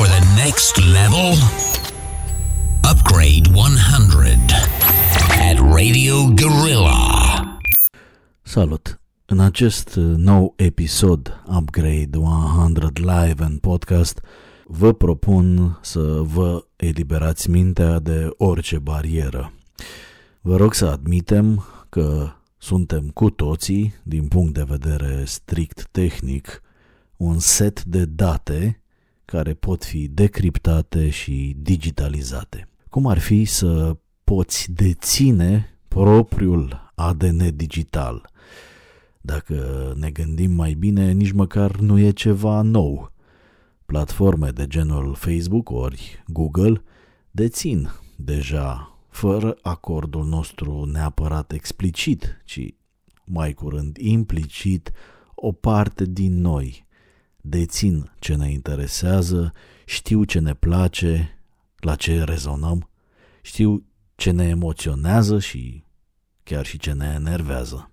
for the next level? Upgrade 100 at Radio Gorilla. Salut! În acest uh, nou episod Upgrade 100 Live and Podcast vă propun să vă eliberați mintea de orice barieră. Vă rog să admitem că suntem cu toții, din punct de vedere strict tehnic, un set de date care pot fi decriptate și digitalizate. Cum ar fi să poți deține propriul ADN digital. Dacă ne gândim mai bine, nici măcar nu e ceva nou. Platforme de genul Facebook ori Google dețin deja, fără acordul nostru neapărat explicit, ci mai curând implicit, o parte din noi. Dețin ce ne interesează, știu ce ne place, la ce rezonăm, știu ce ne emoționează și chiar și ce ne enervează.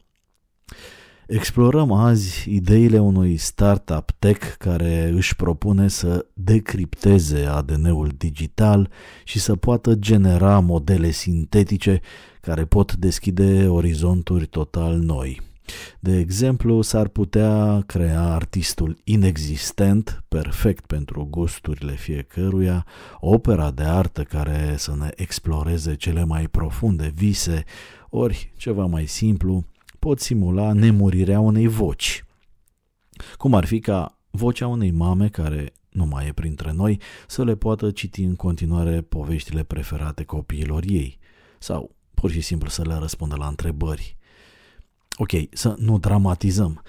Explorăm azi ideile unui startup tech care își propune să decripteze ADN-ul digital și să poată genera modele sintetice care pot deschide orizonturi total noi. De exemplu, s-ar putea crea artistul inexistent, perfect pentru gusturile fiecăruia, opera de artă care să ne exploreze cele mai profunde vise, ori ceva mai simplu, pot simula nemurirea unei voci. Cum ar fi ca vocea unei mame care nu mai e printre noi să le poată citi în continuare poveștile preferate copiilor ei sau pur și simplu să le răspundă la întrebări. Ok, să nu dramatizăm.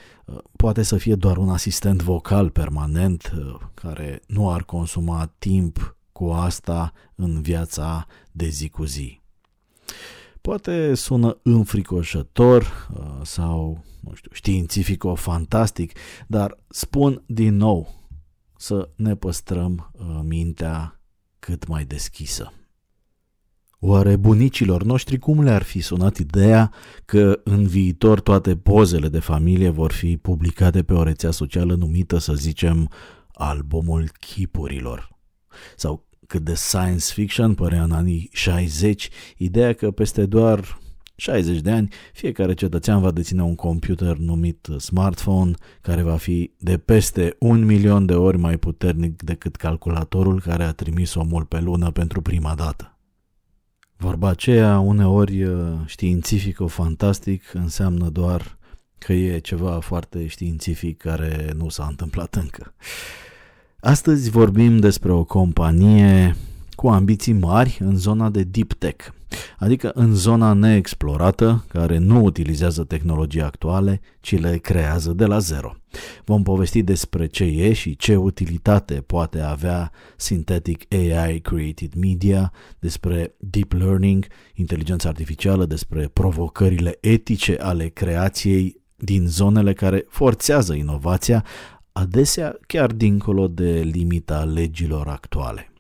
Poate să fie doar un asistent vocal permanent care nu ar consuma timp cu asta în viața de zi cu zi. Poate sună înfricoșător uh, sau, nu știu, științifico-fantastic, dar spun din nou să ne păstrăm uh, mintea cât mai deschisă. Oare bunicilor noștri cum le-ar fi sunat ideea că în viitor toate pozele de familie vor fi publicate pe o rețea socială numită, să zicem, albumul chipurilor? Sau cât de science fiction părea în anii 60, ideea că peste doar 60 de ani, fiecare cetățean va deține un computer numit smartphone, care va fi de peste un milion de ori mai puternic decât calculatorul care a trimis omul pe lună pentru prima dată. Vorba aceea, uneori științifico-fantastic, înseamnă doar că e ceva foarte științific care nu s-a întâmplat încă. Astăzi vorbim despre o companie cu ambiții mari în zona de deep tech, adică în zona neexplorată, care nu utilizează tehnologii actuale, ci le creează de la zero. Vom povesti despre ce e și ce utilitate poate avea Synthetic AI Created Media, despre deep learning, inteligența artificială, despre provocările etice ale creației din zonele care forțează inovația, adesea chiar dincolo de limita legilor actuale.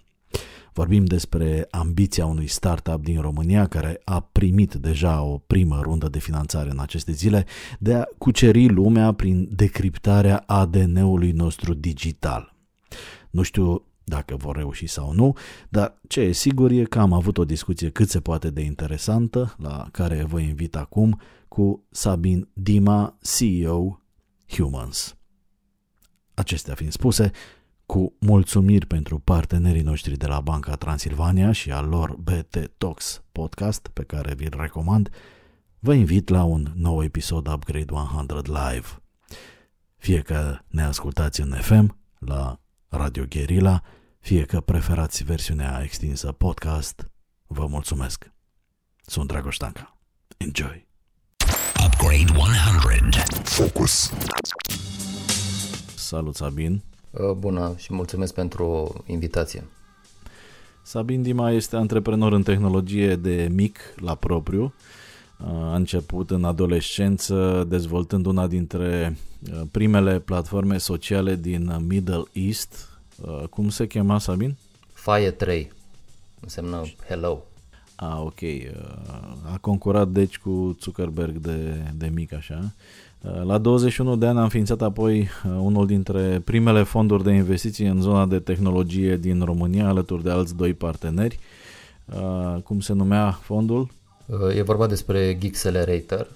Vorbim despre ambiția unui startup din România care a primit deja o primă rundă de finanțare în aceste zile de a cuceri lumea prin decriptarea ADN-ului nostru digital. Nu știu dacă vor reuși sau nu, dar ce e sigur e că am avut o discuție cât se poate de interesantă, la care vă invit acum, cu Sabin Dima, CEO Humans. Acestea fiind spuse, cu mulțumiri pentru partenerii noștri de la Banca Transilvania și al lor BT Talks podcast, pe care vi-l recomand, vă invit la un nou episod Upgrade 100 Live. Fie că ne ascultați în FM, la Radio Guerilla, fie că preferați versiunea extinsă podcast, vă mulțumesc. Sunt Dragoș Tanca. Enjoy! Upgrade 100. Focus. Salut, Sabin! Uh, bună și mulțumesc pentru invitație. Sabin Dima este antreprenor în tehnologie de mic la propriu. Uh, a început în adolescență dezvoltând una dintre uh, primele platforme sociale din Middle East. Cum se chema, Sabin? Fire 3. Înseamnă hello. Ah, ok. A concurat deci cu Zuckerberg de, de mic așa. La 21 de ani a înființat apoi unul dintre primele fonduri de investiții în zona de tehnologie din România, alături de alți doi parteneri. Cum se numea fondul? E vorba despre Geekcelerator,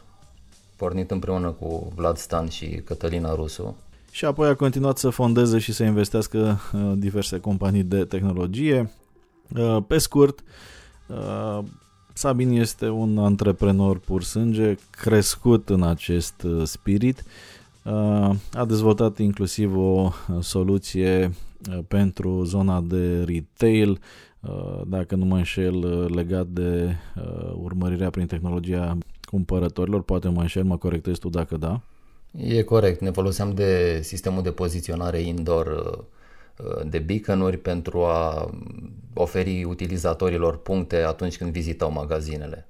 pornit împreună cu Vlad Stan și Cătălina Rusu. Și apoi a continuat să fondeze și să investească diverse companii de tehnologie. Pe scurt, Sabin este un antreprenor pur sânge, crescut în acest uh, spirit. Uh, a dezvoltat inclusiv o uh, soluție pentru zona de retail, dacă nu mă înșel, legat de urmărirea prin tehnologia cumpărătorilor. Poate mă înșel, mă corectezi tu dacă da. E corect, ne foloseam de sistemul de poziționare indoor de beacon pentru a oferi utilizatorilor puncte atunci când vizitau magazinele.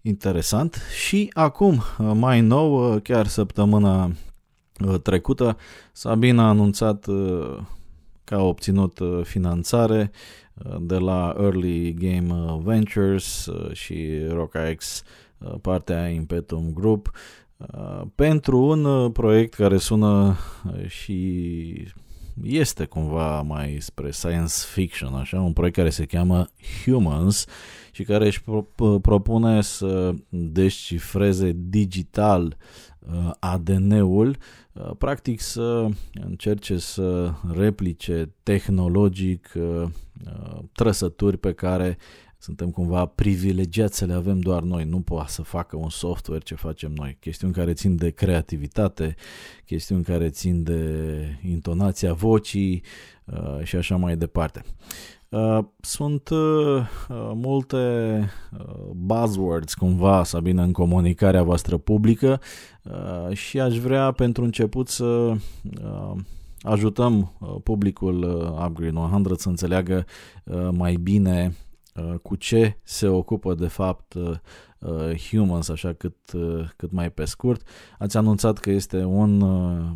Interesant. Și acum, mai nou, chiar săptămâna uh, trecută, Sabin a anunțat uh, că a obținut uh, finanțare de la Early Game Ventures și RockX, partea Impetum Group, pentru un proiect care sună și este cumva mai spre science fiction, așa, un proiect care se cheamă Humans și care își propune să descifreze digital uh, ADN-ul, uh, practic să încerce să replice tehnologic uh, trăsături pe care suntem cumva privilegiați să le avem doar noi. Nu poate să facă un software ce facem noi. Chestiuni care țin de creativitate, chestiuni care țin de intonația vocii uh, și așa mai departe. Uh, sunt uh, multe buzzwords cumva, Sabine, în comunicarea voastră publică și aș vrea pentru început să ajutăm publicul Upgrade 100 să înțeleagă mai bine Uh, cu ce se ocupă de fapt uh, uh, Humans, așa cât, cât mai pe scurt. Ați anunțat că este un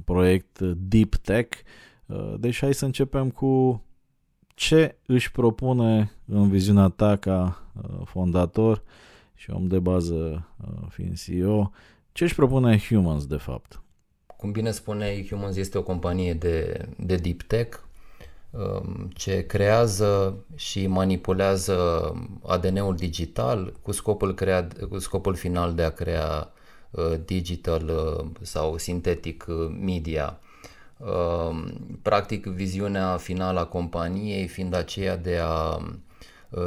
proiect deep tech, deci hai să începem cu ce își propune în viziunea ta ca fondator și om de bază fiind CEO, ce își propune Humans de fapt? Cum bine spuneai, Humans este o companie de, de deep tech, Um, ce creează și manipulează ADN-ul digital cu scopul, crea, cu scopul final de a crea uh, digital uh, sau sintetic uh, media. Um, practic, viziunea finală a companiei fiind aceea de a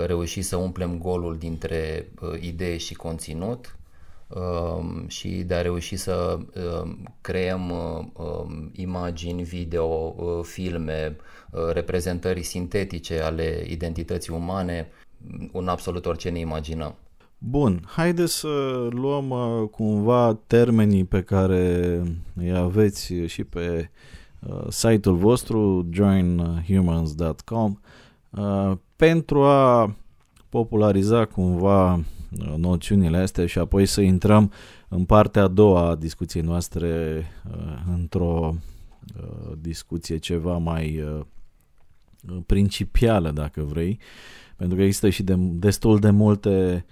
reuși să umplem golul dintre idee și conținut um, și de a reuși să creăm imagini, video, filme, Uh, reprezentării sintetice ale identității umane, un absolut orice ne imaginăm. Bun, haideți să luăm uh, cumva termenii pe care îi aveți și pe uh, site-ul vostru joinhumans.com uh, pentru a populariza cumva uh, noțiunile astea și apoi să intrăm în partea a doua a discuției noastre uh, într-o uh, discuție ceva mai uh, principială, dacă vrei, pentru că există și de, destul de multe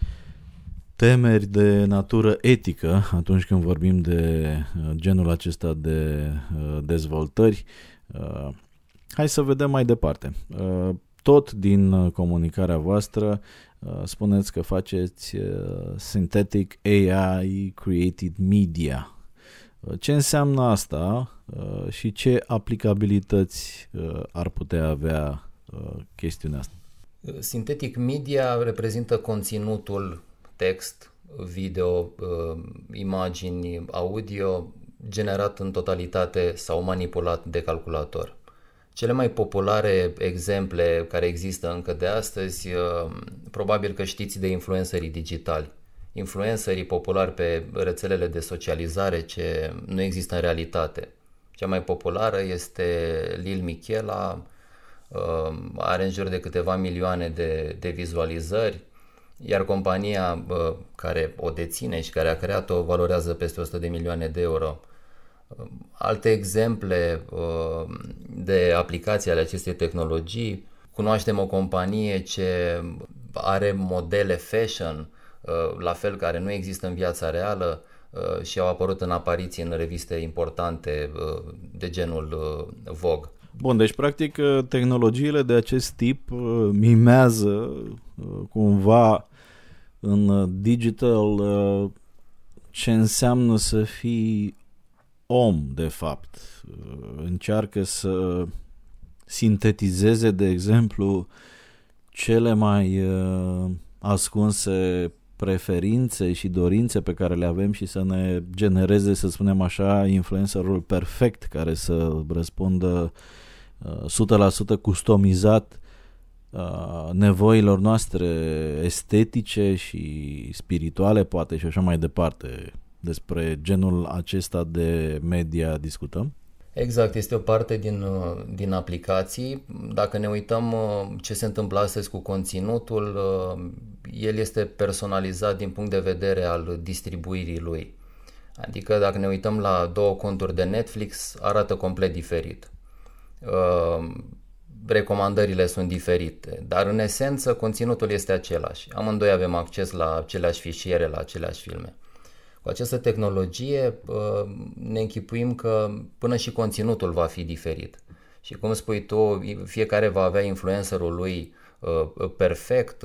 temeri de natură etică atunci când vorbim de uh, genul acesta de uh, dezvoltări. Uh, hai să vedem mai departe. Tot din comunicarea voastră spuneți că faceți Synthetic AI Created Media. Ce înseamnă asta uh, și ce aplicabilități uh, ar putea avea uh, chestiunea asta? Synthetic media reprezintă conținutul text, video, imagini, audio generat în totalitate sau manipulat de calculator. Cele mai populare exemple care există încă de astăzi, probabil că știți de influencerii digitali influencerii populari pe rețelele de socializare ce nu există în realitate. Cea mai populară este Lil Michela, uh, are în jur de câteva milioane de, de vizualizări, iar compania uh, care o deține și care a creat-o valorează peste 100 de milioane de euro. Uh, alte exemple de aplicații ale acestei tehnologii, cunoaștem o companie ce are modele fashion Uh, la fel care nu există în viața reală, uh, și au apărut în apariții în reviste importante uh, de genul uh, Vogue. Bun, deci practic tehnologiile de acest tip mimează cumva în digital ce înseamnă să fii om, de fapt. Încearcă să sintetizeze, de exemplu, cele mai ascunse preferințe și dorințe pe care le avem și să ne genereze, să spunem așa, influencerul perfect care să răspundă 100% customizat nevoilor noastre estetice și spirituale, poate și așa mai departe. Despre genul acesta de media discutăm? Exact, este o parte din, din aplicații. Dacă ne uităm ce se întâmplă astăzi cu conținutul, el este personalizat din punct de vedere al distribuirii lui. Adică dacă ne uităm la două conturi de Netflix, arată complet diferit. Uh, recomandările sunt diferite, dar în esență conținutul este același. Amândoi avem acces la aceleași fișiere, la aceleași filme. Cu această tehnologie uh, ne închipuim că până și conținutul va fi diferit. Și cum spui tu, fiecare va avea influencerul lui uh, perfect,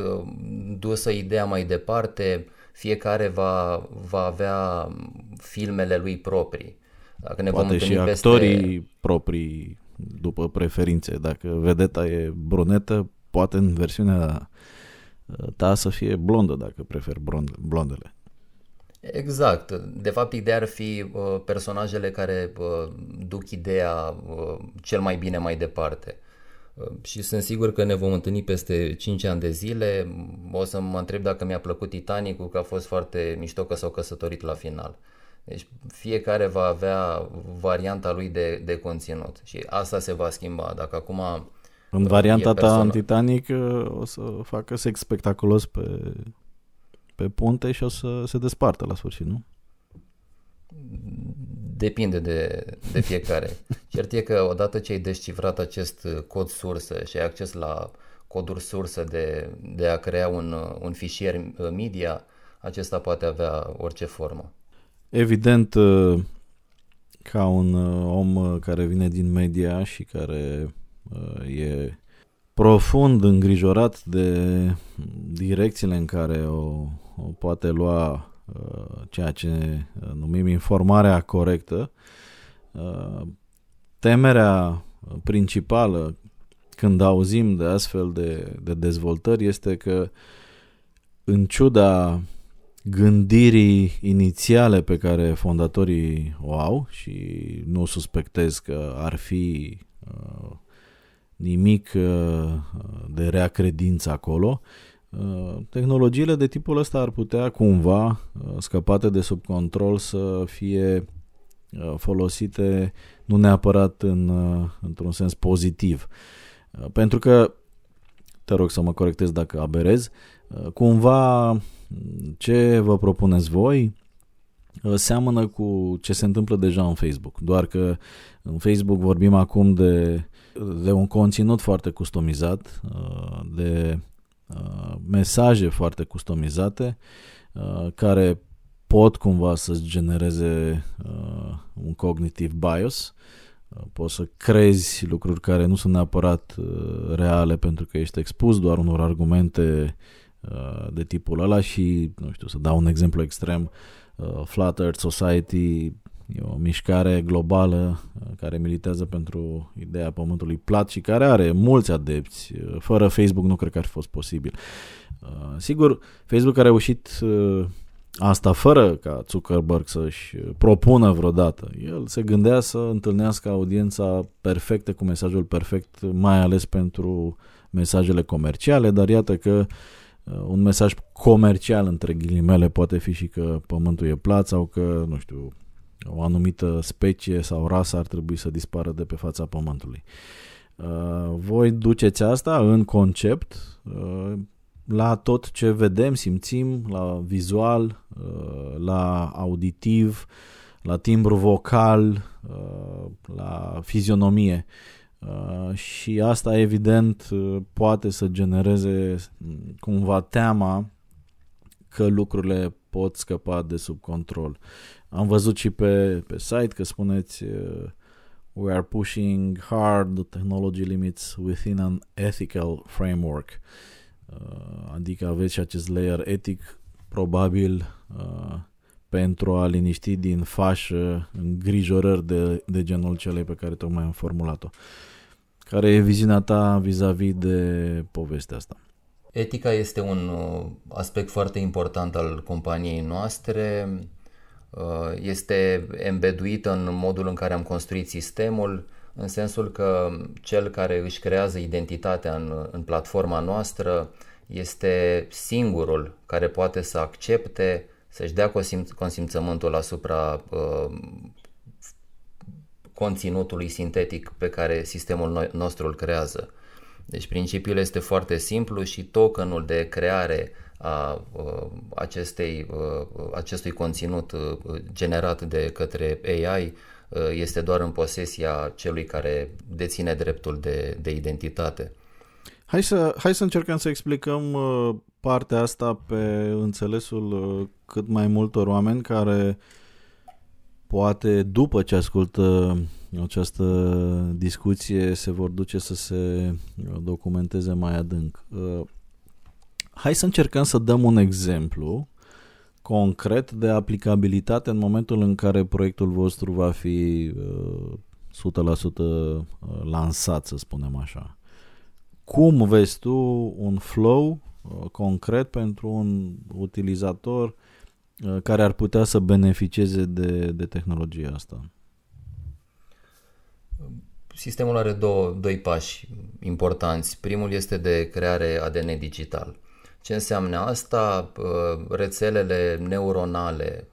dusă ideea mai departe, fiecare va, va avea filmele lui proprii. Dacă ne Poate vom și actorii peste... proprii după preferințe. Dacă vedeta e brunetă, poate în versiunea uh, ta să fie blondă, dacă prefer blondele. Exact. De fapt, ideea ar fi uh, personajele care uh, duc ideea uh, cel mai bine mai departe. Uh, și sunt sigur că ne vom întâlni peste 5 ani de zile. O să mă întreb dacă mi-a plăcut Titanicul, că a fost foarte mișto că s-au căsătorit la final. Deci fiecare va avea varianta lui de, de conținut și asta se va schimba. Dacă acum în varianta ta în Titanic uh, o să facă sex spectaculos pe, pe punte și o să se despartă la sfârșit, nu? Depinde de, de fiecare. Cert e că odată ce ai descifrat acest cod sursă și ai acces la coduri sursă de, de a crea un, un fișier media, acesta poate avea orice formă. Evident, uh, ca un uh, om uh, care vine din media și care e profund îngrijorat de direcțiile în care o, o poate lua ceea ce numim informarea corectă, temerea principală când auzim de astfel de, de dezvoltări este că în ciuda gândirii inițiale pe care fondatorii o au și nu suspectez că ar fi uh, nimic uh, de rea credință acolo, uh, tehnologiile de tipul ăsta ar putea cumva, uh, scăpate de sub control, să fie uh, folosite nu neapărat în, uh, într-un sens pozitiv. Uh, pentru că, te rog să mă corectez dacă aberez, uh, cumva ce vă propuneți voi uh, seamănă cu ce se întâmplă deja în Facebook, doar că în Facebook vorbim acum de, de un conținut foarte customizat, uh, de uh, mesaje foarte customizate care pot cumva să-ți genereze un cognitive bias, poți să crezi lucruri care nu sunt neapărat reale pentru că ești expus doar unor argumente Uh, de tipul ăla și, nu știu, să dau un exemplu extrem, uh, Flat Earth Society e o mișcare globală uh, care militează pentru ideea pământului plat și care are mulți adepți. Fără Facebook nu cred că ar fi fost posibil. Sigur, Facebook a reușit asta fără ca Zuckerberg să-și propună vreodată. El se gândea să întâlnească audiența perfectă cu mesajul perfect, mai ales pentru mesajele comerciale, dar iată că uh, Uh, un mesaj comercial între ghilimele poate fi și că pământul e plat sau că, nu știu, o anumită specie sau rasă ar trebui să dispară de pe fața pământului. Uh, voi duceți asta în concept uh, la tot ce vedem, simțim, la vizual, la auditiv, la timbru vocal, la fizionomie. Uh, și asta evident uh, poate să genereze mm, cumva teama că lucrurile pot scăpa de sub control. Am văzut și pe, pe site că spuneți uh, we are pushing hard the technology limits within an ethical framework. Uh, adică aveți și acest layer etic probabil uh, pentru a liniști din fașă îngrijorări de, de genul celei pe care tocmai am formulat-o. Care e viziunea ta vis-a-vis de povestea asta? Etica este un uh, aspect foarte important al companiei noastre. Uh, este embeduită în modul în care am construit sistemul, în sensul că cel care își creează identitatea în, în platforma noastră este singurul care poate să accepte, să-și dea consimțământul asupra uh, conținutului sintetic pe care sistemul nostru îl creează. Deci principiul este foarte simplu și tokenul de creare a uh, acestei, uh, acestui conținut uh, generat de către AI este doar în posesia celui care deține dreptul de, de identitate. Hai să, hai să încercăm să explicăm partea asta pe înțelesul cât mai multor oameni care poate după ce ascultă această discuție se vor duce să se documenteze mai adânc. Uh, hai să încercăm să dăm un exemplu concret de aplicabilitate în momentul în care proiectul vostru va fi 100% uh, lansat, să spunem așa. Cum vezi tu un flow uh, concret pentru un utilizator care ar putea să beneficieze de, de tehnologia asta? Sistemul are două, doi pași importanți. Primul este de creare ADN digital. Ce înseamnă asta? Rețelele neuronale.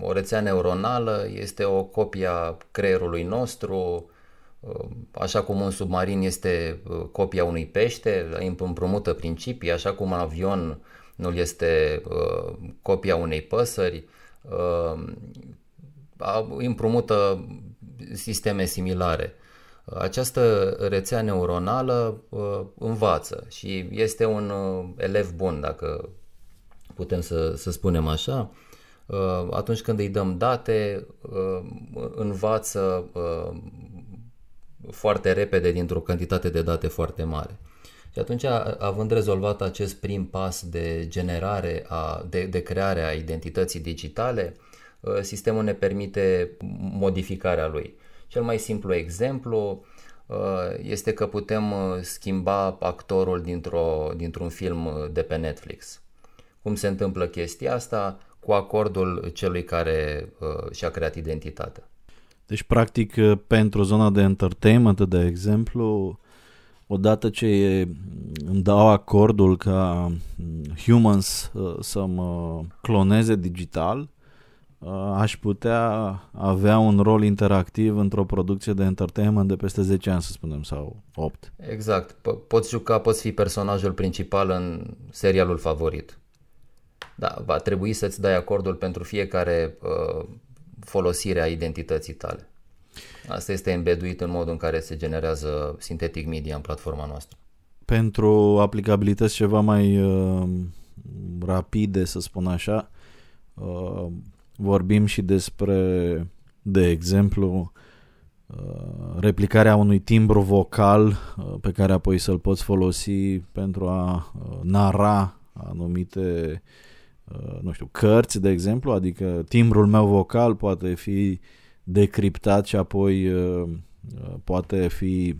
O rețea neuronală este o copie a creierului nostru, așa cum un submarin este copia unui pește, împrumută principii, așa cum un avion nu este copia unei păsări, împrumută sisteme similare. Această rețea neuronală uh, învață și este un uh, elev bun, dacă putem să, să spunem așa. Uh, atunci când îi dăm date, învață foarte repede dintr-o cantitate de date foarte mare. Și atunci, având rezolvat acest prim pas de generare, a, de, de creare a identității digitale, sistemul ne permite modificarea lui. Cel mai simplu exemplu uh, este că putem uh, schimba actorul dintr-o, dintr-un film de pe Netflix. Cum se întâmplă chestia asta? Cu acordul celui care uh, și-a creat identitatea. Deci, practic, pentru zona de entertainment, de exemplu, odată ce îmi dau acordul ca humans să mă cloneze digital, Uh, aș putea avea un rol interactiv într-o producție de entertainment de peste 10 ani, să spunem, sau 8. Exact. Po- poți juca, poți fi personajul principal în serialul favorit. Da, va trebui să-ți dai acordul pentru fiecare uh, folosire a identității tale. Asta este embeduit în modul în care se generează sintetic media în platforma noastră. Pentru aplicabilități ceva mai uh, rapide, să spun așa, uh, vorbim și despre, de exemplu, uh, replicarea unui timbru vocal uh, pe care apoi să-l poți folosi pentru a uh, nara anumite nu știu, cărți, de exemplu, adică timbrul meu vocal poate fi decriptat și apoi poate fi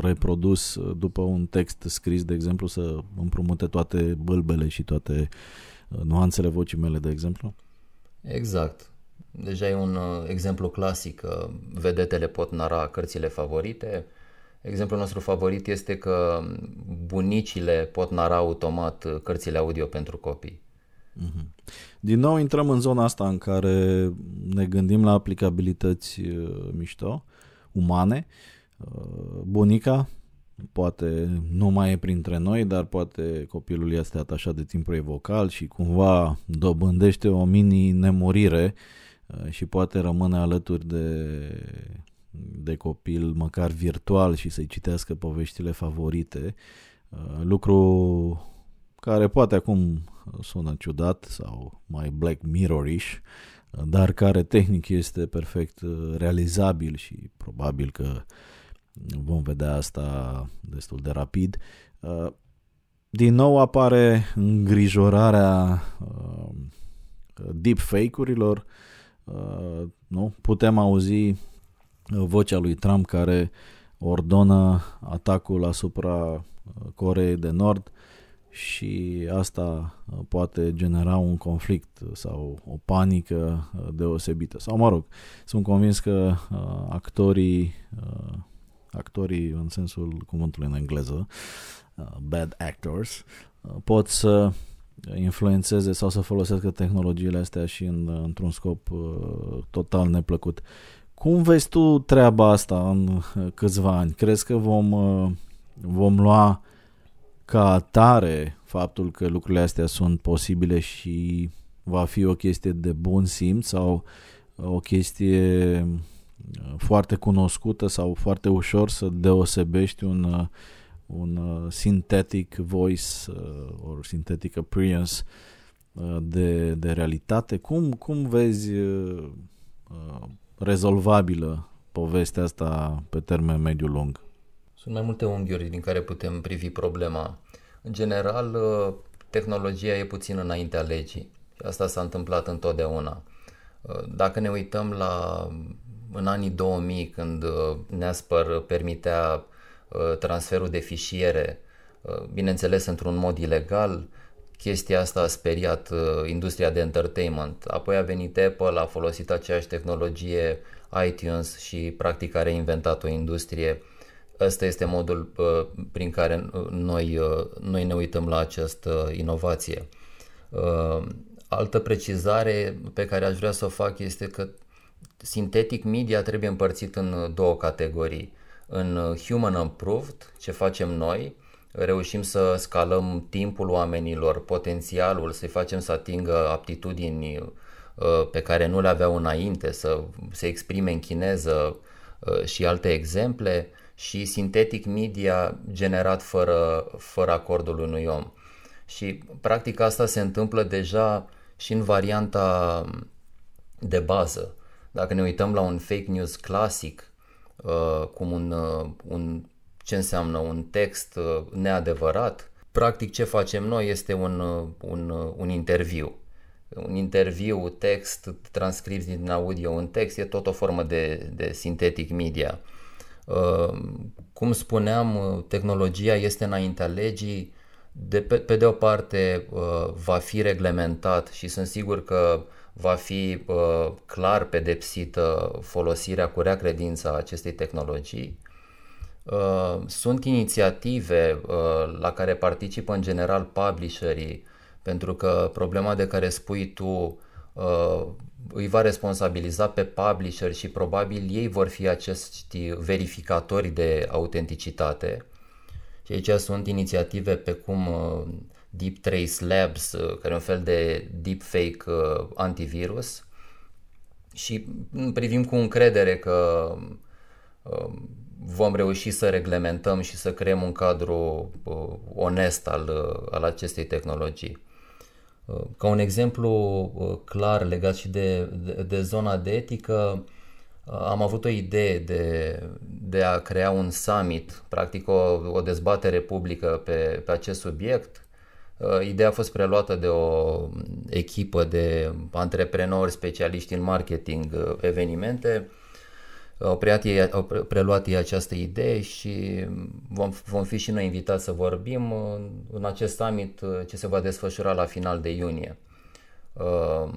reprodus după un text scris, de exemplu, să împrumute toate bâlbele și toate nuanțele vocii mele, de exemplu? Exact. Deja e un uh, exemplu clasic. Vedetele pot nara cărțile favorite. Exemplul nostru favorit este că bunicile pot nara automat uh, cărțile audio pentru copii. Mhm. Din nou intrăm în zona asta în care ne gândim la aplicabilități uh, mișto, umane. Bunica poate nu mai e printre noi, dar poate copilul este atașat de timpul vocal și cumva dobândește o mini-nemurire uh, și poate rămâne alături de, de copil, măcar virtual, și să-i citească poveștile favorite. Uh, lucru care poate acum sună ciudat sau mai Black Mirror-ish, dar care tehnic este perfect realizabil și probabil că vom vedea asta destul de rapid. Din nou apare îngrijorarea deepfake-urilor, nu? Putem auzi vocea lui Trump care ordonă atacul asupra Coreei de Nord și asta uh, poate genera un conflict sau o panică uh, deosebită. Sau mă rog, sunt convins că uh, actorii, uh, actorii în sensul cuvântului în engleză, uh, bad actors, uh, pot să influențeze sau să folosească tehnologiile astea și în, într-un scop uh, total neplăcut. Cum vezi tu treaba asta în uh, câțiva ani? Crezi că vom, uh, vom lua ca atare faptul că lucrurile astea sunt posibile și va fi o chestie de bun simț sau o chestie uh, foarte cunoscută sau foarte ușor să deosebești un, uh, un uh, synthetic voice or synthetic appearance de, de realitate. Cum, cum vezi rezolvabilă povestea asta pe termen mediu-lung? Sunt mai multe unghiuri din care putem privi problema. În general, uh, tehnologia e puțin înaintea legii și asta s-a întâmplat întotdeauna. Uh, dacă ne uităm la în anii 2000, când uh, Nesper permitea transferul de fișiere, bineînțeles într-un mod ilegal, chestia asta a speriat industria de entertainment. Apoi a venit Apple, a folosit aceeași tehnologie iTunes și practic a reinventat o industrie Ăsta este modul uh, prin care uh, noi, uh, noi ne uităm la această inovație. Altă precizare pe care aș vrea să o fac este că sintetic media trebuie împărțit în două categorii. În human improved, ce facem noi, reușim să scalăm timpul oamenilor, potențialul, să-i facem să atingă aptitudini pe care nu le aveau înainte, să se exprime în chineză și alte exemple și sintetic media generat fără, fără acordul unui om. Și practic asta se întâmplă deja și în varianta de bază. Dacă ne uităm la un fake news clasic, uh, cum un, uh, un, ce înseamnă un text uh, neadevărat, practic ce facem noi este un, un, un interviu. Un interviu, text, transcripți din audio în text, e tot o formă de, de sintetic media. Uh, cum spuneam, uh, tehnologia este înaintea legii, de pe, pe de o parte uh, va fi reglementat și sunt sigur că va fi clar pedepsită folosirea cu rea credință a acestei tehnologii. Sunt inițiative la care participă în general publisherii, pentru că problema de care spui tu îi va responsabiliza pe publisher și probabil ei vor fi acești verificatori de autenticitate. Și aici sunt inițiative pe cum uh, Deep Trace Labs, uh, care e un fel de deepfake uh, antivirus și privim cu încredere că vom reuși să reglementăm și să creăm un cadru onest al, al acestei tehnologii. Ca un exemplu uh, clar legat și de, de, de zona de etică, uh, am avut o idee de, de a crea un summit, practic o, o dezbatere publică pe, pe acest subiect. Uh, ideea a fost preluată de o echipă de antreprenori specialiști în marketing evenimente au preluat ei, au preluat ei această idee și vom, vom fi și noi invitați să vorbim în acest summit uh, ce se va desfășura la final de iunie. Uh,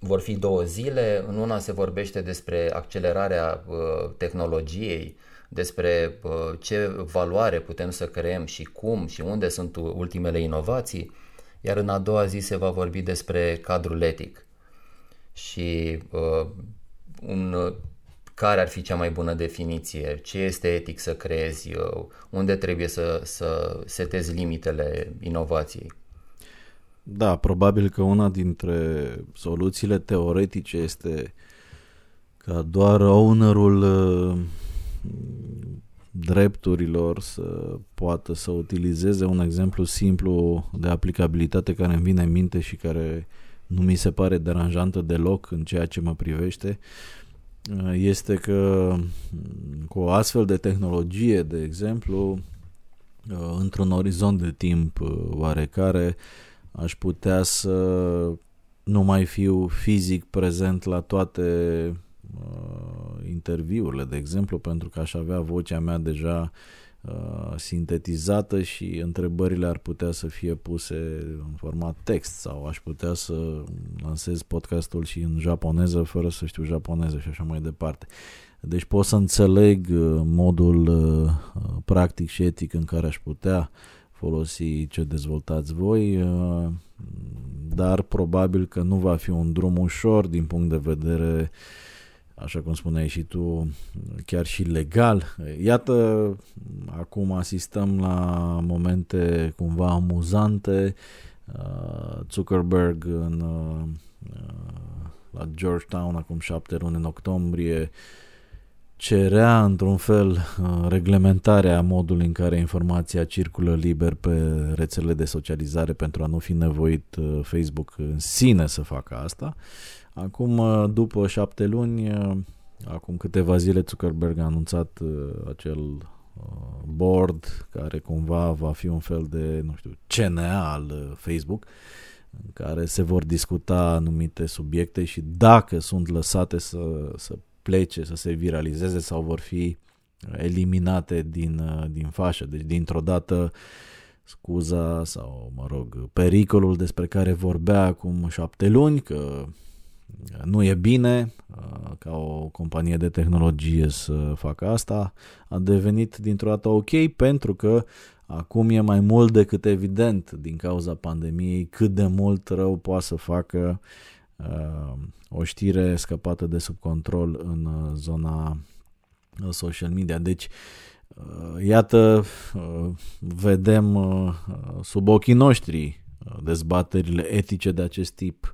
vor fi două zile, în una se vorbește despre accelerarea uh, tehnologiei, despre ce valoare putem să creăm și cum și unde sunt ultimele inovații, iar în a doua zi se va vorbi despre cadrul etic. Și uh, un care ar fi cea mai bună definiție, ce este etic să creezi, uh, unde trebuie să, să setezi limitele inovației. Da, probabil că una dintre soluțiile teoretice este ca doar ownerul uh, drepturilor să poată să utilizeze un exemplu simplu de aplicabilitate care îmi vine în minte și care nu mi se pare deranjantă deloc în ceea ce mă privește, uh, este că mm, cu o astfel de tehnologie, de exemplu, uh, într-un orizont de timp uh, oarecare, aș putea să nu mai fiu fizic prezent la toate uh, interviurile, de exemplu, pentru că aș avea vocea mea deja uh, sintetizată și întrebările ar putea să fie puse în format text sau aș putea să lansez podcastul și în japoneză fără să știu japoneză și așa mai departe. Deci pot să înțeleg uh, modul uh, practic și etic în care aș putea folosi ce dezvoltați voi, uh, dar probabil că nu va fi un drum ușor din punct de vedere așa cum spuneai și tu, chiar și legal. Iată, acum asistăm la momente cumva amuzante. Uh, Zuckerberg în, uh, la Georgetown acum șapte luni în octombrie cerea într-un fel uh, reglementarea modului în care informația circulă liber pe rețelele de socializare pentru a nu fi nevoit uh, Facebook în sine să facă asta. Acum, uh, după șapte luni, acum câteva zile Zuckerberg a anunțat acel board care cumva va fi un fel de, nu știu, CNA al Facebook în care se vor discuta anumite subiecte și dacă sunt lăsate să, să plece, să se viralizeze sau vor fi eliminate din, uh, din fașă. Deci dintr-o dată scuza sau, mă rog, pericolul despre care vorbea acum șapte luni, că nu e bine uh, ca o companie de tehnologie să facă asta, a devenit dintr-o dată ok pentru că acum e mai mult decât evident din cauza pandemiei cât de mult rău poate să facă uh, o știre scăpată de sub control în uh, zona uh, social media. Deci, uh, iată, vedem sub ochii noștri dezbaterile etice de acest tip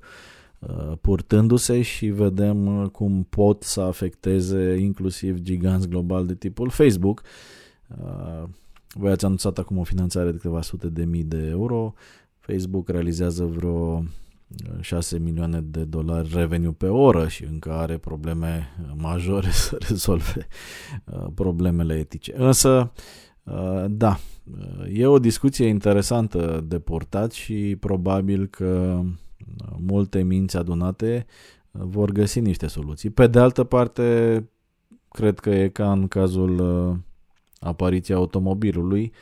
purtându-se și vedem cum pot să afecteze inclusiv giganți global de tipul Facebook. Voi ați anunțat acum o finanțare de câteva sute de mii de euro. Facebook realizează vreo 6 milioane de dolari reveniu pe oră și încă are probleme majore să rezolve uh, problemele etice. Însă, uh, da, e o discuție interesantă de portat și probabil că multe minți adunate vor găsi niște soluții. Pe de altă parte, cred că e ca în cazul uh, apariției automobilului.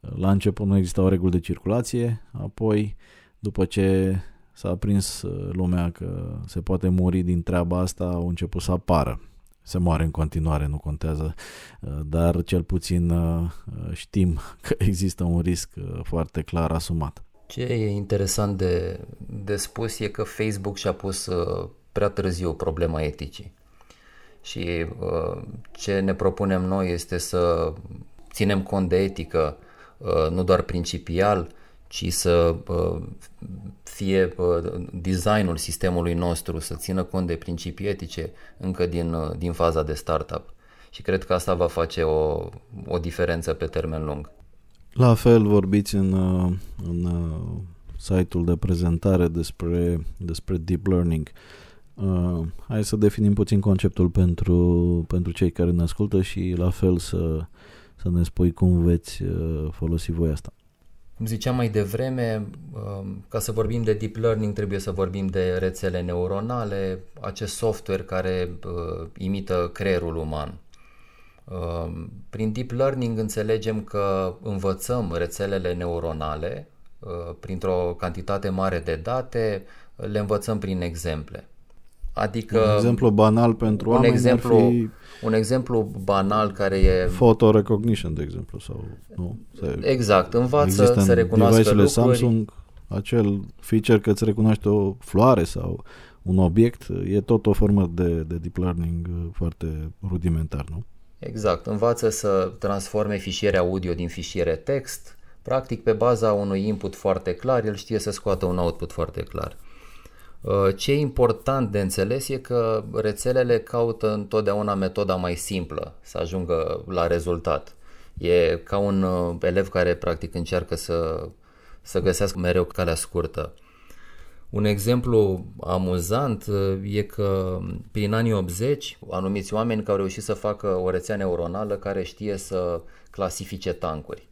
La început nu exista o regulă de circulație, apoi după ce s-a aprins uh, lumea că se poate muri din treaba asta, au început să apară. Se moare în continuare, nu contează, uh, dar cel puțin uh, știm că există un risc foarte clar asumat. Ce e interesant de, de spus e că Facebook și-a pus prea târziu problema eticii. Și ce ne propunem noi este să ținem cont de etică, nu doar principial, ci să fie designul sistemului nostru să țină cont de principii etice încă din, din faza de startup. Și cred că asta va face o, o diferență pe termen lung. La fel vorbiți în, în site-ul de prezentare despre, despre deep learning. Uh, hai să definim puțin conceptul pentru, pentru cei care ne ascultă și la fel să, să ne spui cum veți folosi voi asta. Cum ziceam mai devreme, um, ca să vorbim de deep learning trebuie să vorbim de rețele neuronale, acest software care uh, imită creierul uman. Um, prin deep learning înțelegem că învățăm rețelele neuronale uh, printr-o cantitate mare de date, le învățăm prin exemple. Adică un exemplu banal pentru un oameni exemplu, ar fi un exemplu banal care e photo recognition de exemplu sau nu, se, exact, învață să recunoască lucruri. Samsung acel feature că îți recunoaște o floare sau un obiect, e tot o formă de, de deep learning foarte rudimentar, nu? Exact, învață să transforme fișiere audio din fișiere text, practic pe baza unui input foarte clar, el știe să scoată un output foarte clar. Uh, ce e important de înțeles e că rețelele caută întotdeauna metoda mai simplă să ajungă la rezultat. E ca un uh, elev care practic încearcă să, să găsească mereu calea scurtă. Un exemplu amuzant uh, e că prin anii 80, anumiți oameni care au reușit să facă o rețea neuronală care știe să clasifice tancuri.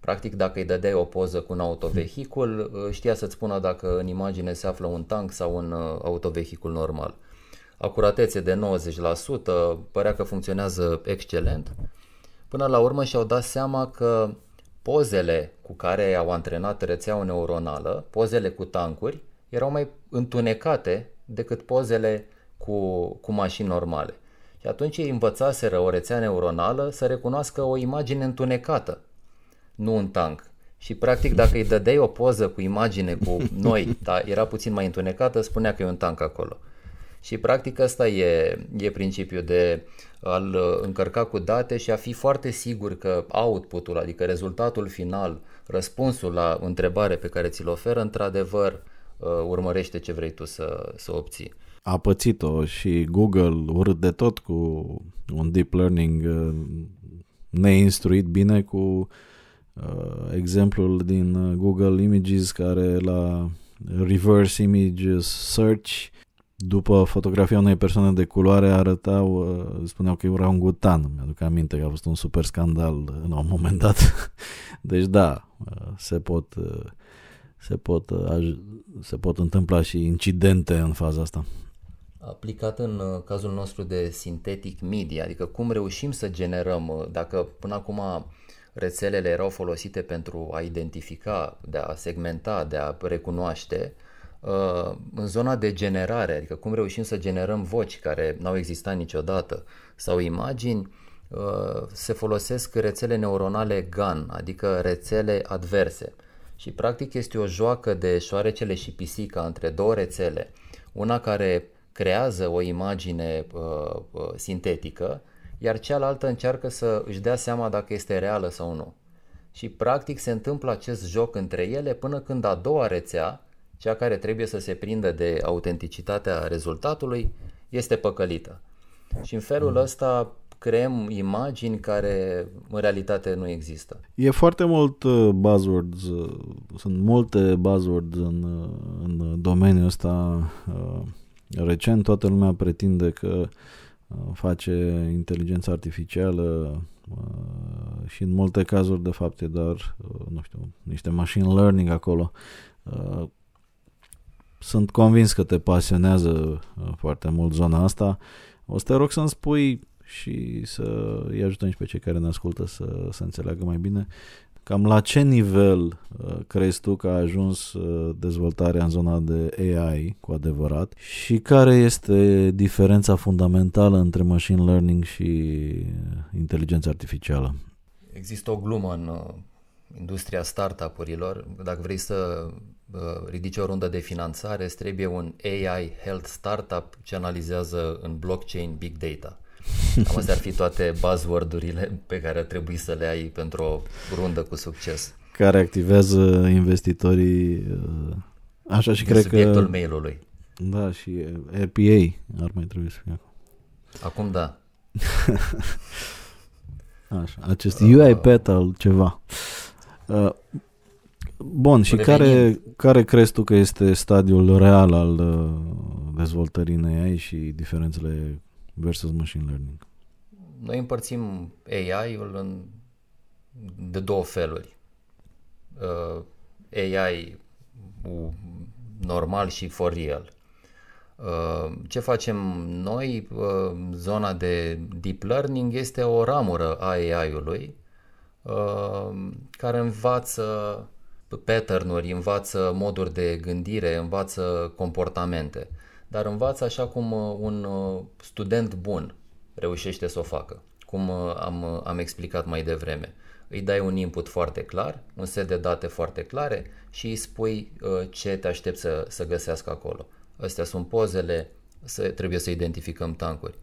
Practic, dacă îi dădeai o poză cu un autovehicul, uh, știa să-ți spună dacă în imagine se află un tank sau un uh, autovehicul normal. Acuratețe de 90%, părea că funcționează excelent. Până la urmă și-au dat seama că pozele cu care au antrenat rețeaua neuronală, pozele cu tancuri, erau mai întunecate decât pozele cu, cu mașini normale. Și atunci ei învățaseră o rețea neuronală să recunoască o imagine întunecată, nu un tank. Și practic dacă îi dădeai o poză cu imagine cu noi, dar era puțin mai întunecată, spunea că e un tank acolo. Și practic asta e, e principiul de a-l încărca cu date și a fi foarte sigur că outputul, adică rezultatul final, răspunsul la întrebare pe care ți-l oferă, într-adevăr Uh, urmărește ce vrei tu să, să obții. A pățit-o și Google urât de tot cu un deep learning uh, neinstruit bine cu uh, exemplul din Google Images care la reverse image search după fotografia unei persoane de culoare arătau, uh, spuneau că era un gutan. Mi-aduc aminte că a fost un super scandal în un moment dat. Deci da, se pot se pot, uh, se pot întâmpla și incidente în faza asta. Aplicat în uh, cazul nostru de synthetic media, adică cum reușim să generăm, uh, dacă până acum rețelele erau folosite pentru a identifica, de a segmenta, de a recunoaște, în zona de generare, adică cum reușim să generăm voci care n-au existat niciodată sau imagini, se folosesc rețele neuronale GAN, adică rețele adverse și practic este o joacă de șoarecele și pisica între două rețele, una care creează o imagine uh, uh, sintetică, iar cealaltă încearcă să își dea seama dacă este reală sau nu. Și practic se întâmplă acest joc între ele până când a doua rețea, cea care trebuie să se prindă de autenticitatea rezultatului, este păcălită. Și în felul mm. ăsta creăm imagini care în realitate nu există. E foarte mult uh, buzzwords, uh, sunt multe buzzwords în, uh, în domeniul ăsta. Recent toată lumea pretinde că face inteligența artificială și în multe cazuri de fapt e doar, nu știu, niște machine learning acolo. Sunt convins că te pasionează foarte mult zona asta. O să te rog să-mi spui și să îi ajutăm și pe cei care ne ascultă să, să înțeleagă mai bine. Cam la ce nivel uh, crezi tu că a ajuns uh, dezvoltarea în zona de AI cu adevărat și care este diferența fundamentală între machine learning și inteligența artificială? Există o glumă în uh, industria startup-urilor. Dacă vrei să ridici o rundă de finanțare, îți trebuie un AI Health Startup ce analizează în blockchain big data. Cam astea ar fi toate buzzword-urile pe care ar trebui să le ai pentru o rundă cu succes. Care activează investitorii uh, așa și cred subiectul că... mail-ului. Da, și RPA ar mai trebui să fie acum. Acum da. Așa, acest uh, UiPath al ceva. Uh, bun, și care, care crezi tu că este stadiul real al uh, dezvoltării în AI și diferențele versus machine learning? Noi împărțim AI-ul în, de două feluri. Uh, AI normal și for real. Uh, ce facem noi? Uh, zona de deep learning este o ramură a AI-ului uh, care învață pattern-uri, învață moduri de gândire, învață comportamente. Uh, dar învață așa cum uh, un uh, student bun reușește să o facă, cum uh, am, am explicat mai devreme. Îi dai un input foarte clar, un set de date foarte clare și îi spui ce te aștepți să, să găsească acolo. Astea sunt pozele, să, trebuie să identificăm tancuri.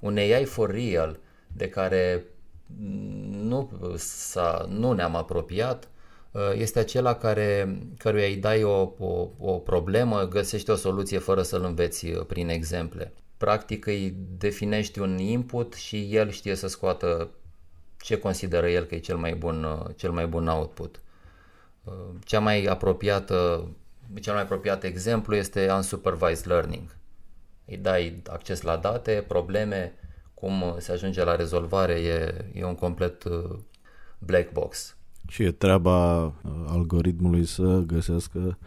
Un AI for real de care nu, s-a, nu ne-am apropiat, este acela care, căruia îi dai o, o, o problemă, găsește o soluție fără să-l înveți prin exemple. Practic îi definești un input și el știe să scoată ce consideră el că e cel mai bun, cel mai bun output. Cea mai apropiată, cel mai apropiat exemplu este unsupervised learning. Îi dai acces la date, probleme, cum se ajunge la rezolvare e, e un complet black box. Și e treaba uh, algoritmului să găsească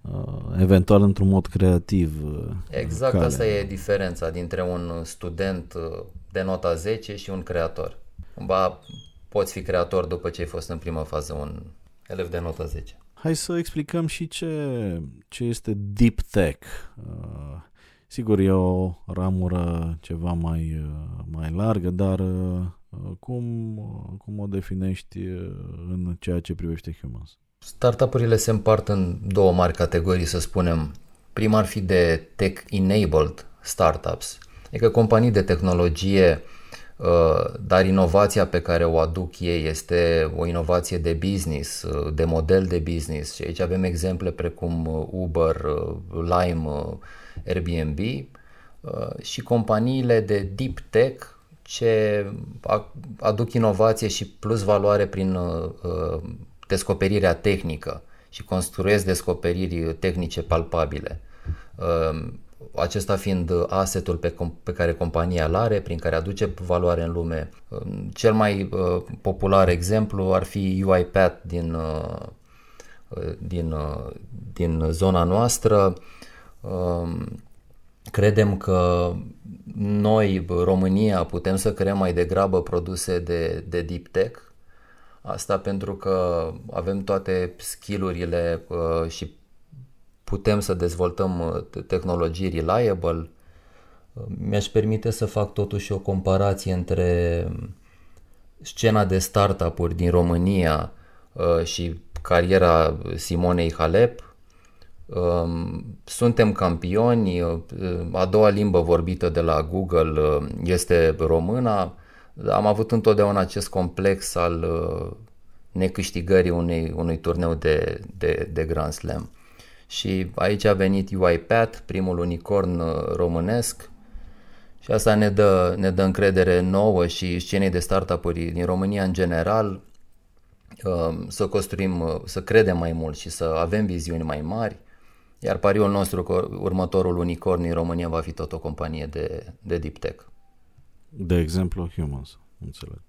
uh, eventual într-un mod creativ. Uh, exact, calea. asta e diferența dintre un student de nota 10 și un creator. Ba, poți fi creator după ce ai fost în prima fază un elev de nota 10. Hai să explicăm și ce, ce este deep tech. Uh, sigur, e o ramură ceva mai, mai largă, dar cum, cum o definești în ceea ce privește Humans? Startup-urile se împart în două mari categorii, să spunem. Prima ar fi de tech-enabled startups, adică companii de tehnologie, dar inovația pe care o aduc ei este o inovație de business, de model de business și aici avem exemple precum Uber, Lime, Airbnb și companiile de deep tech ce aduc inovație și plus valoare prin uh, uh, descoperirea tehnică și construiesc descoperiri tehnice palpabile. Uh, acesta fiind asetul pe, pe care compania îl are, prin care aduce valoare în lume. Cel mai popular exemplu ar fi UiPath din, din, din zona noastră. Credem că noi, România, putem să creăm mai degrabă produse de, de deep tech. Asta pentru că avem toate skillurile uh, și putem să dezvoltăm uh, tehnologii reliable. Uh, mi-aș permite să fac totuși o comparație între scena de startup-uri din România uh, și cariera Simonei Halep Um, suntem campioni, uh, a doua limbă vorbită de la Google uh, este româna. Am avut întotdeauna acest complex al uh, necâștigării unei, unui turneu de, de, de Grand Slam. Și aici a venit UiPath, primul unicorn românesc, și asta ne dă, ne dă încredere nouă și scenei de startup-uri din România în general um, să construim, să credem mai mult și să avem viziuni mai mari iar pariul nostru că următorul unicorn în România va fi tot o companie de, de deep tech. De exemplu, Humans, înțeleg.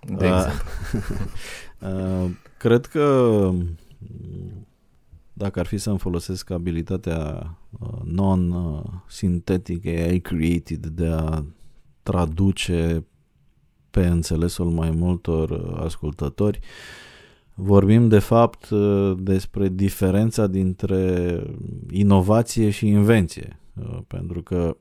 De uh, exemplu. uh, cred că dacă ar fi să-mi folosesc abilitatea uh, non-sintetică AI created de a traduce pe înțelesul mai multor uh, ascultători, uh, Vorbim de fapt uh, despre diferența dintre inovație și invenție, uh, pentru că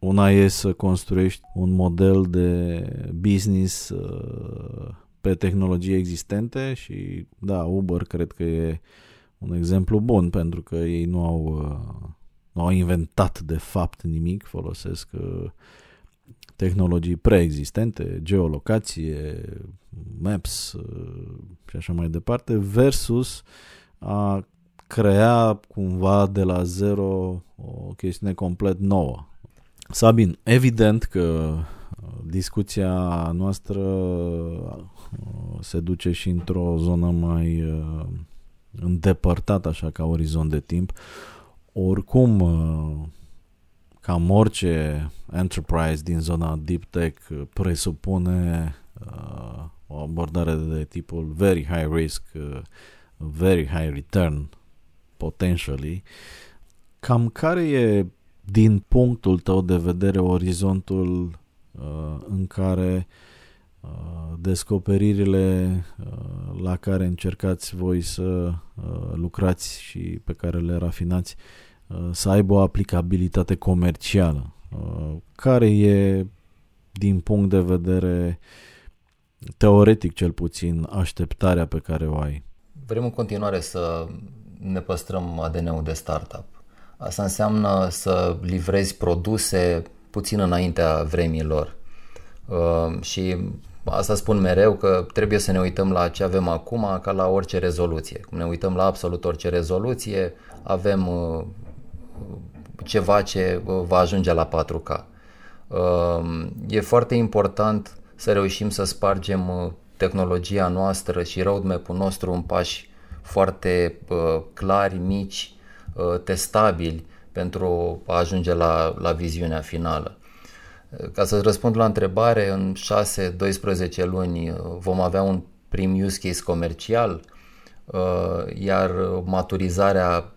una e să construiești un model de business uh, pe tehnologie existente și da, Uber cred că e un exemplu bun pentru că ei nu au, nu au inventat de fapt nimic, folosesc tehnologii preexistente, geolocație, maps uh, și așa mai departe, versus a crea cumva de la zero o chestiune complet nouă. Sabin, evident că uh, discuția noastră uh, se duce și într-o zonă mai îndepărtată așa ca orizont de timp. Oricum, cam orice enterprise din zona deep tech presupune uh, o abordare de tipul very high risk, uh, very high return potentially. Cam care e din punctul tău de vedere orizontul uh, în care uh, descoperirile uh, la care încercați voi să uh, lucrați și pe care le rafinați Uh, să aibă o aplicabilitate comercială. Uh, care e, din punct de vedere teoretic cel puțin, așteptarea pe care o ai? Vrem în continuare să ne păstrăm ADN-ul de startup. Asta înseamnă să livrezi produse puțin înaintea vremilor. Uh, și asta spun mereu că trebuie să ne uităm la ce avem acum ca la orice rezoluție. Cum ne uităm la absolut orice rezoluție, avem uh, ceva ce uh, va ajunge la 4K. Uh, e foarte important să reușim să spargem tehnologia noastră și roadmap-ul nostru în pași foarte clari, mici, testabili pentru a ajunge la, la viziunea finală. Ca să răspund la întrebare, în 6-12 luni uh, vom avea un prim use case comercial, uh, iar maturizarea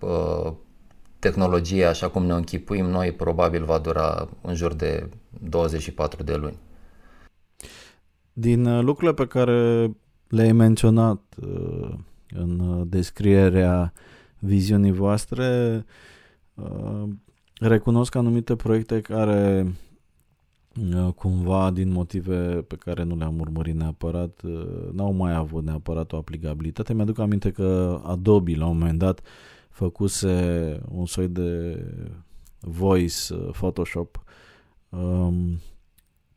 uh, tehnologiei, așa cum ne închipuim noi, probabil va dura în jur de 24 de luni. Din lucrurile pe care le-ai menționat în descrierea viziunii voastre, recunosc anumite proiecte care Uh, cumva din motive pe care nu le-am urmărit neapărat, uh, n-au mai avut neapărat o aplicabilitate. Mi-aduc aminte că Adobe la un moment dat făcuse un soi de voice uh, Photoshop. Um,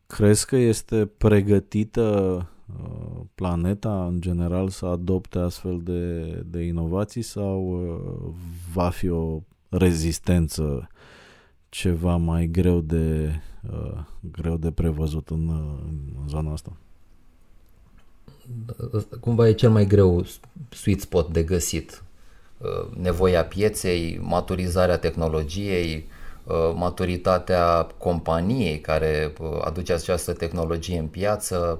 crezi că este pregătită planeta în general să adopte astfel de, de inovații sau va fi o rezistență ceva mai greu de uh, greu de prevăzut în, uh, în zona asta. Cumva e cel mai greu sweet spot de găsit. Uh, nevoia pieței, maturizarea tehnologiei, uh, maturitatea companiei care aduce această tehnologie în piață,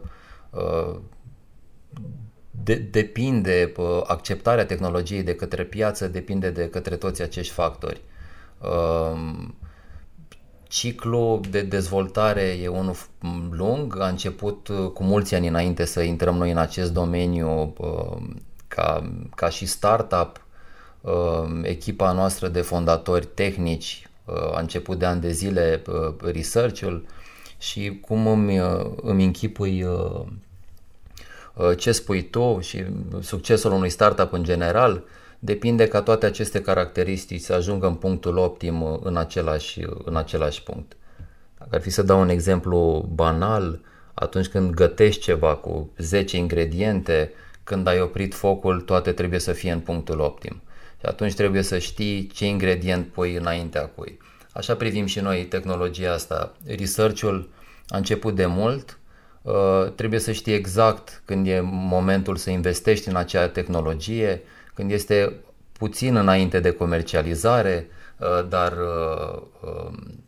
de, depinde, acceptarea tehnologiei de către piață depinde de către toți acești factori ciclul de dezvoltare e unul lung, a început uh, cu mulți ani înainte să intrăm noi în acest domeniu uh, ca, ca și startup. Uh, echipa noastră de fondatori tehnici a început de ani de zile research-ul și cum îmi, îmi închipui ce spui tu și succesul unui startup în general, depinde ca toate aceste caracteristici să ajungă în punctul optim uh, în același, uh, în același punct. Dacă ar fi să dau un exemplu banal, atunci când gătești ceva cu 10 ingrediente, când ai oprit focul, toate trebuie să fie în punctul optim. Și atunci trebuie să știi ce ingredient pui înaintea cui. Așa privim și noi tehnologia asta. Research-ul a început de mult, uh, trebuie să știi exact când e momentul să investești în acea tehnologie, când este puțin înainte de comercializare, uh, dar uh, um,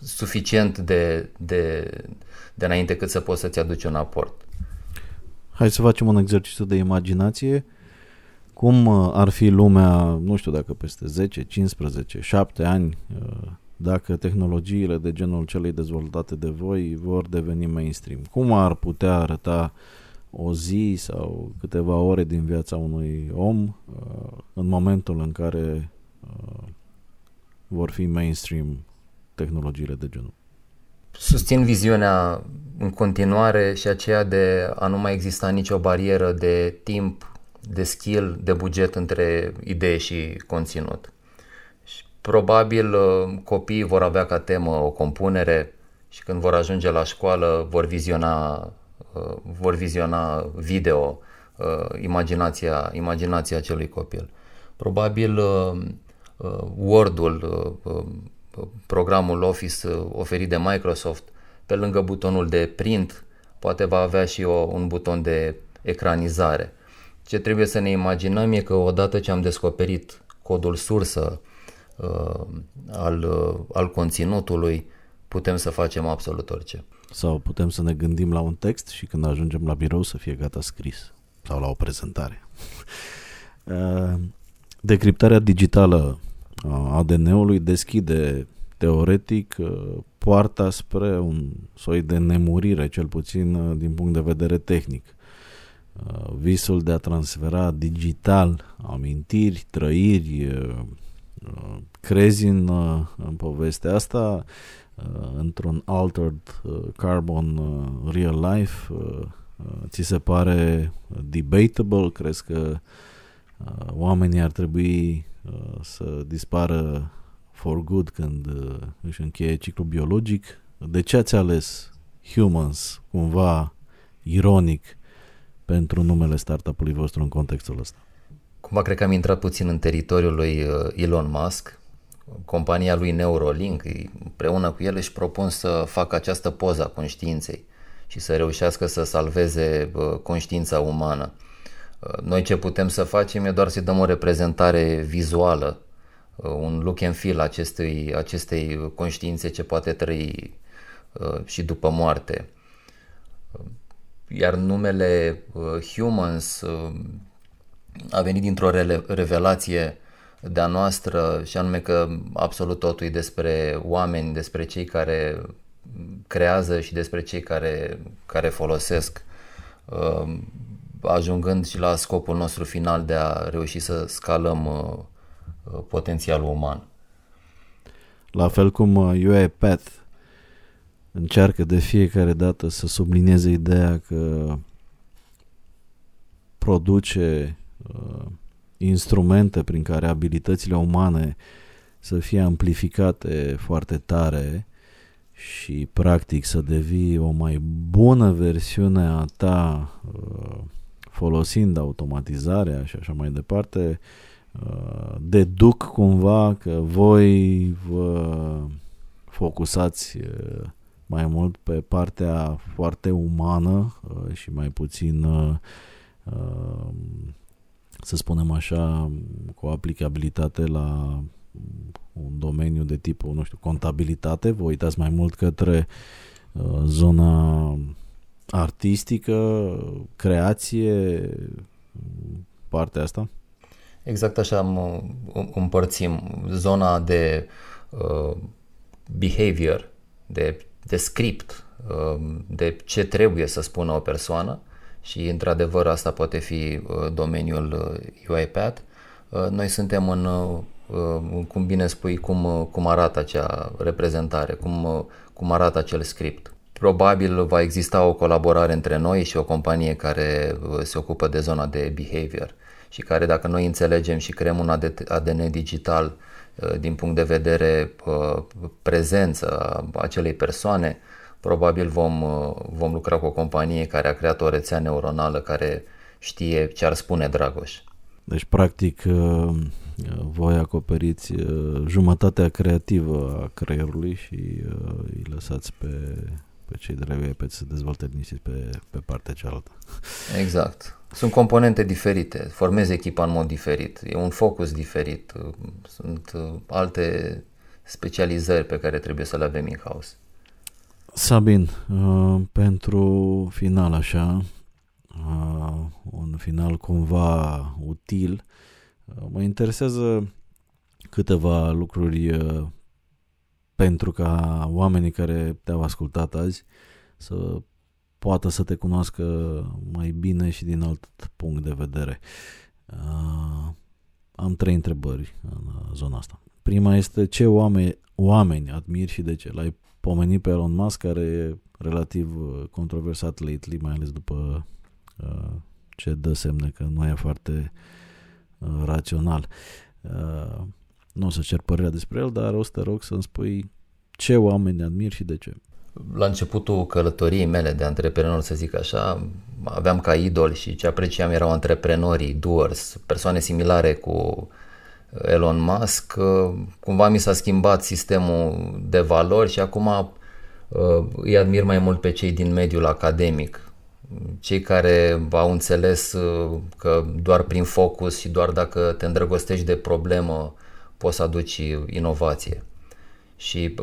suficient de, de, de înainte cât să poți să-ți aduci un aport. Hai să facem un exercițiu de imaginație. Cum uh, ar fi lumea, nu știu dacă peste 10, 15, 7 ani, dacă tehnologiile de genul celei dezvoltate de voi vor deveni mainstream? Cum ar putea arăta uh, o zi sau câteva ore din viața unui om uh, în momentul în care uh, vor fi mainstream tehnologiile de genul. Susțin viziunea în continuare și aceea de a nu mai exista nicio barieră de timp, de skill, de buget între idee și conținut. Și probabil uh, copiii vor avea ca temă o compunere și când vor ajunge la școală vor viziona Uh, vor viziona video, uh, imaginația, imaginația acelui copil. Probabil uh, Word-ul, programul Office oferit de Microsoft, pe lângă butonul de print, poate va avea și o, un buton de ecranizare. Ce trebuie să ne imaginăm e că odată ce am descoperit codul sursă uh, al, uh, al conținutului, putem să facem absolut orice. Sau putem să ne gândim la un text și când ajungem la birou să fie gata scris. Sau la o prezentare. Uh, decriptarea digitală a ADN-ului deschide teoretic uh, poarta spre un soi de nemurire, cel puțin uh, din punct de vedere tehnic. Visul de a transfera digital amintiri, trăiri, crezi în, în povestea asta, uh, într-un altered uh, carbon uh, real life uh, uh, ți se pare debatable? Crezi că uh, oamenii ar trebui uh, să dispară for good când uh, își încheie ciclul biologic? De ce ați ales Humans, cumva ironic pentru numele startup-ului vostru în contextul ăsta? Cumva cred că am intrat puțin în teritoriul lui uh, Elon Musk, compania lui Neuralink, împreună cu el își propun să facă această poză a conștiinței și să reușească să salveze uh, conștiința umană. Uh, noi ce putem să facem e doar să dăm o reprezentare vizuală, un look and feel acestei, acestei conștiințe ce poate trăi și după moarte. Iar numele Humans a venit dintr-o revelație de-a noastră și anume că absolut totul e despre oameni, despre cei care creează și despre cei care, care folosesc, uh, ajungând și la scopul nostru final de a reuși să scalăm uh, uh, potențialul uman. La fel cum UiPath încearcă de fiecare dată să sublinieze ideea că produce uh, instrumente prin care abilitățile umane să fie amplificate foarte tare și practic să devii o mai bună versiune a ta uh, folosind automatizarea și așa mai departe, uh, deduc cumva că voi vă focusați uh, mai mult pe partea foarte umană și mai puțin să spunem așa, cu aplicabilitate la un domeniu de tip, nu știu, contabilitate, vă uitați mai mult către uh, zona artistică, creație, partea asta? Exact așa am, împărțim zona de uh, behavior, de, de script, uh, de ce trebuie să spună o persoană și într-adevăr asta poate fi uh, domeniul UiPath. Uh, noi suntem în, uh, cum bine spui, cum, cum arată acea reprezentare, cum, cum arată acel script. Probabil va exista o colaborare între noi și o companie care se ocupă de zona de behavior și care dacă noi înțelegem și creăm un ADN digital din punct de vedere prezență a acelei persoane, probabil vom, uh, vom lucra cu o companie care a creat o rețea neuronală care știe ce ar spune Dragoș. Deci, practic, uh, voi acoperiți uh, jumătatea creativă a creierului și îi lăsați pe, pe cei de la pe să dezvolte liniștit pe, pe partea cealaltă. Exact. Sunt componente diferite, formezi echipa în mod diferit, e un focus diferit, sunt alte specializări pe care trebuie să le avem in-house. Sabin, uh, pentru final așa, uh, un final cumva util, uh, mă interesează câteva lucruri uh, pentru ca oamenii care te-au ascultat azi să poată să te cunoască mai bine și din alt punct de vedere. Uh, am trei întrebări în zona asta. Prima este ce oameni, oameni admiri și de ce? L-ai pomenit pe Elon Musk, care e relativ uh, controversat lately, mai ales după uh, ce dă semne că nu e foarte uh, rațional. Uh, nu o să cer părerea despre el, dar o să te rog să-mi spui ce oameni admir și de ce. La începutul călătoriei mele de antreprenor, să zic așa, aveam ca idol și ce apreciam erau antreprenorii, doers, persoane similare cu Elon Musk, uh, cumva mi s-a schimbat sistemul de valori și acum uh, îi admir mai mult pe cei din mediul academic, cei care au înțeles uh, că doar prin focus și doar dacă te îndrăgostești de problemă poți să aduci inovație. Și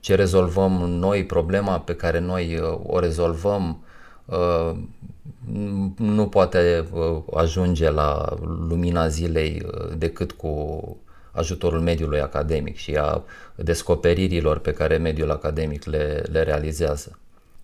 ce rezolvăm noi, problema pe care noi o rezolvăm, nu poate uh, ajunge la lumina zilei uh, decât cu ajutorul mediului academic și a descoperirilor pe care mediul academic le, le realizează.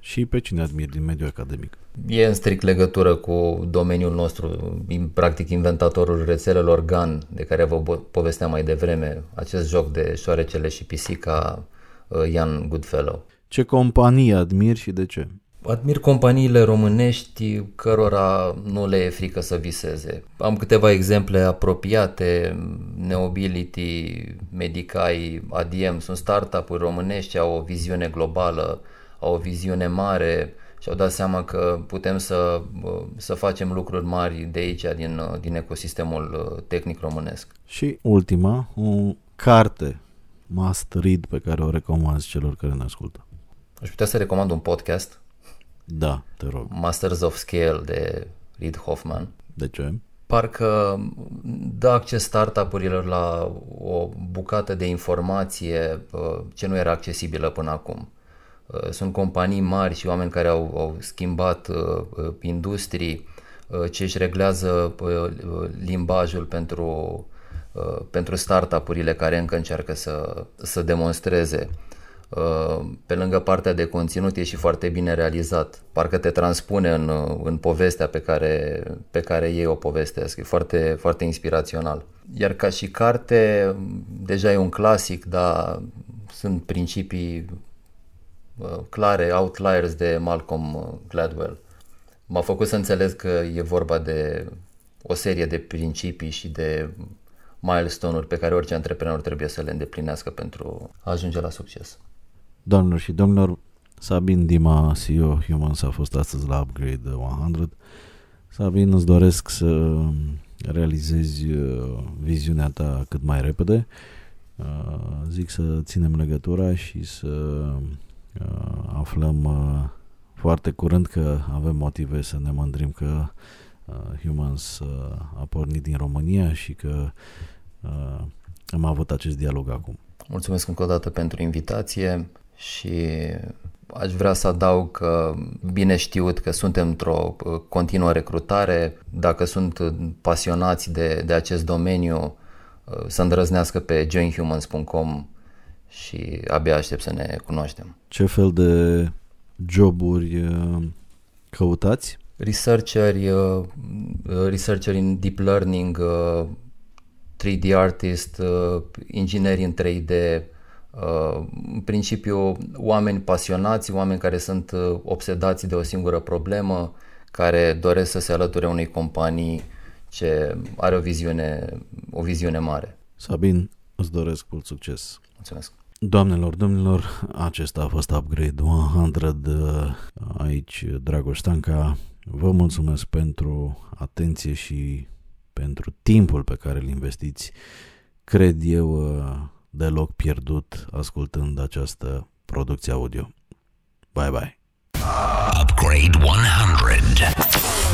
Și pe cine admir din mediul academic? E în strict legătură cu domeniul nostru, practic inventatorul rețelelor GAN, de care vă povesteam mai devreme, acest joc de șoarecele și pisica, uh, Ian Goodfellow. Ce companie admir și de ce? Admir companiile românești cărora nu le e frică să viseze. Am câteva exemple apropiate, Neobility, Medicai, ADM, sunt startup-uri românești, au o viziune globală, au o viziune mare și au dat seama că putem să, să facem lucruri mari de aici, din, din ecosistemul uh, tehnic românesc. Și ultima, o carte must read pe care o recomand celor care ne ascultă. Aș putea să recomand un podcast. Da, te rog. Masters of Scale de Reid Hoffman. De ce? Parcă dă acces startup-urilor la o bucată de informație uh, ce nu era accesibilă până acum. Uh, sunt companii mari și oameni care au, au schimbat uh, industrii, ce își reglează limbajul pentru, pentru startup-urile care încă încearcă să, să demonstreze Uh, pe lângă partea de conținut e și foarte bine realizat. Parcă te transpune în, uh, în povestea pe care, pe care ei o povestesc. E foarte, foarte inspirațional. Iar ca și carte, deja e un clasic, dar sunt principii uh, clare, outliers de Malcolm Gladwell. M-a făcut să înțeleg că e vorba de o serie de principii și de milestone-uri pe care orice antreprenor trebuie să le îndeplinească pentru a ajunge la succes. Doamnelor și domnilor, Sabin Dima, CEO Humans, a fost astăzi la Upgrade 100. Sabin, îți doresc să realizezi uh, viziunea ta cât mai repede. Uh, zic să ținem legătura și să uh, aflăm foarte curând că avem motive să ne mândrim că Humans a pornit din România și că am avut acest dialog acum. Mulțumesc încă o dată pentru invitație și aș vrea să adaug că bine știut că suntem într-o uh, continuă recrutare, dacă sunt pasionați de, de acest domeniu, uh, să îndrăznească pe joinhumans.com și abia aștept să ne cunoaștem. Ce fel de joburi uh, căutați? Researcheri, researcheri în deep learning, 3D artist, ingineri în 3D, Uh, în principiu oameni pasionați, oameni care sunt uh, obsedați de o singură problemă, care doresc să se alăture unei companii ce are o viziune, o viziune mare. Sabin, îți doresc mult succes. Mulțumesc. Doamnelor, domnilor, acesta a fost Upgrade 100, uh, aici Dragoș Stanca. Vă mulțumesc pentru atenție și pentru timpul pe care îl investiți. Cred eu deloc pierdut ascultând această producție audio. Bye bye. Upgrade 100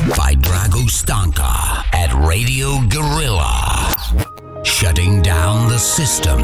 by Drago Stanka at Radio Gorilla. Shutting down the system.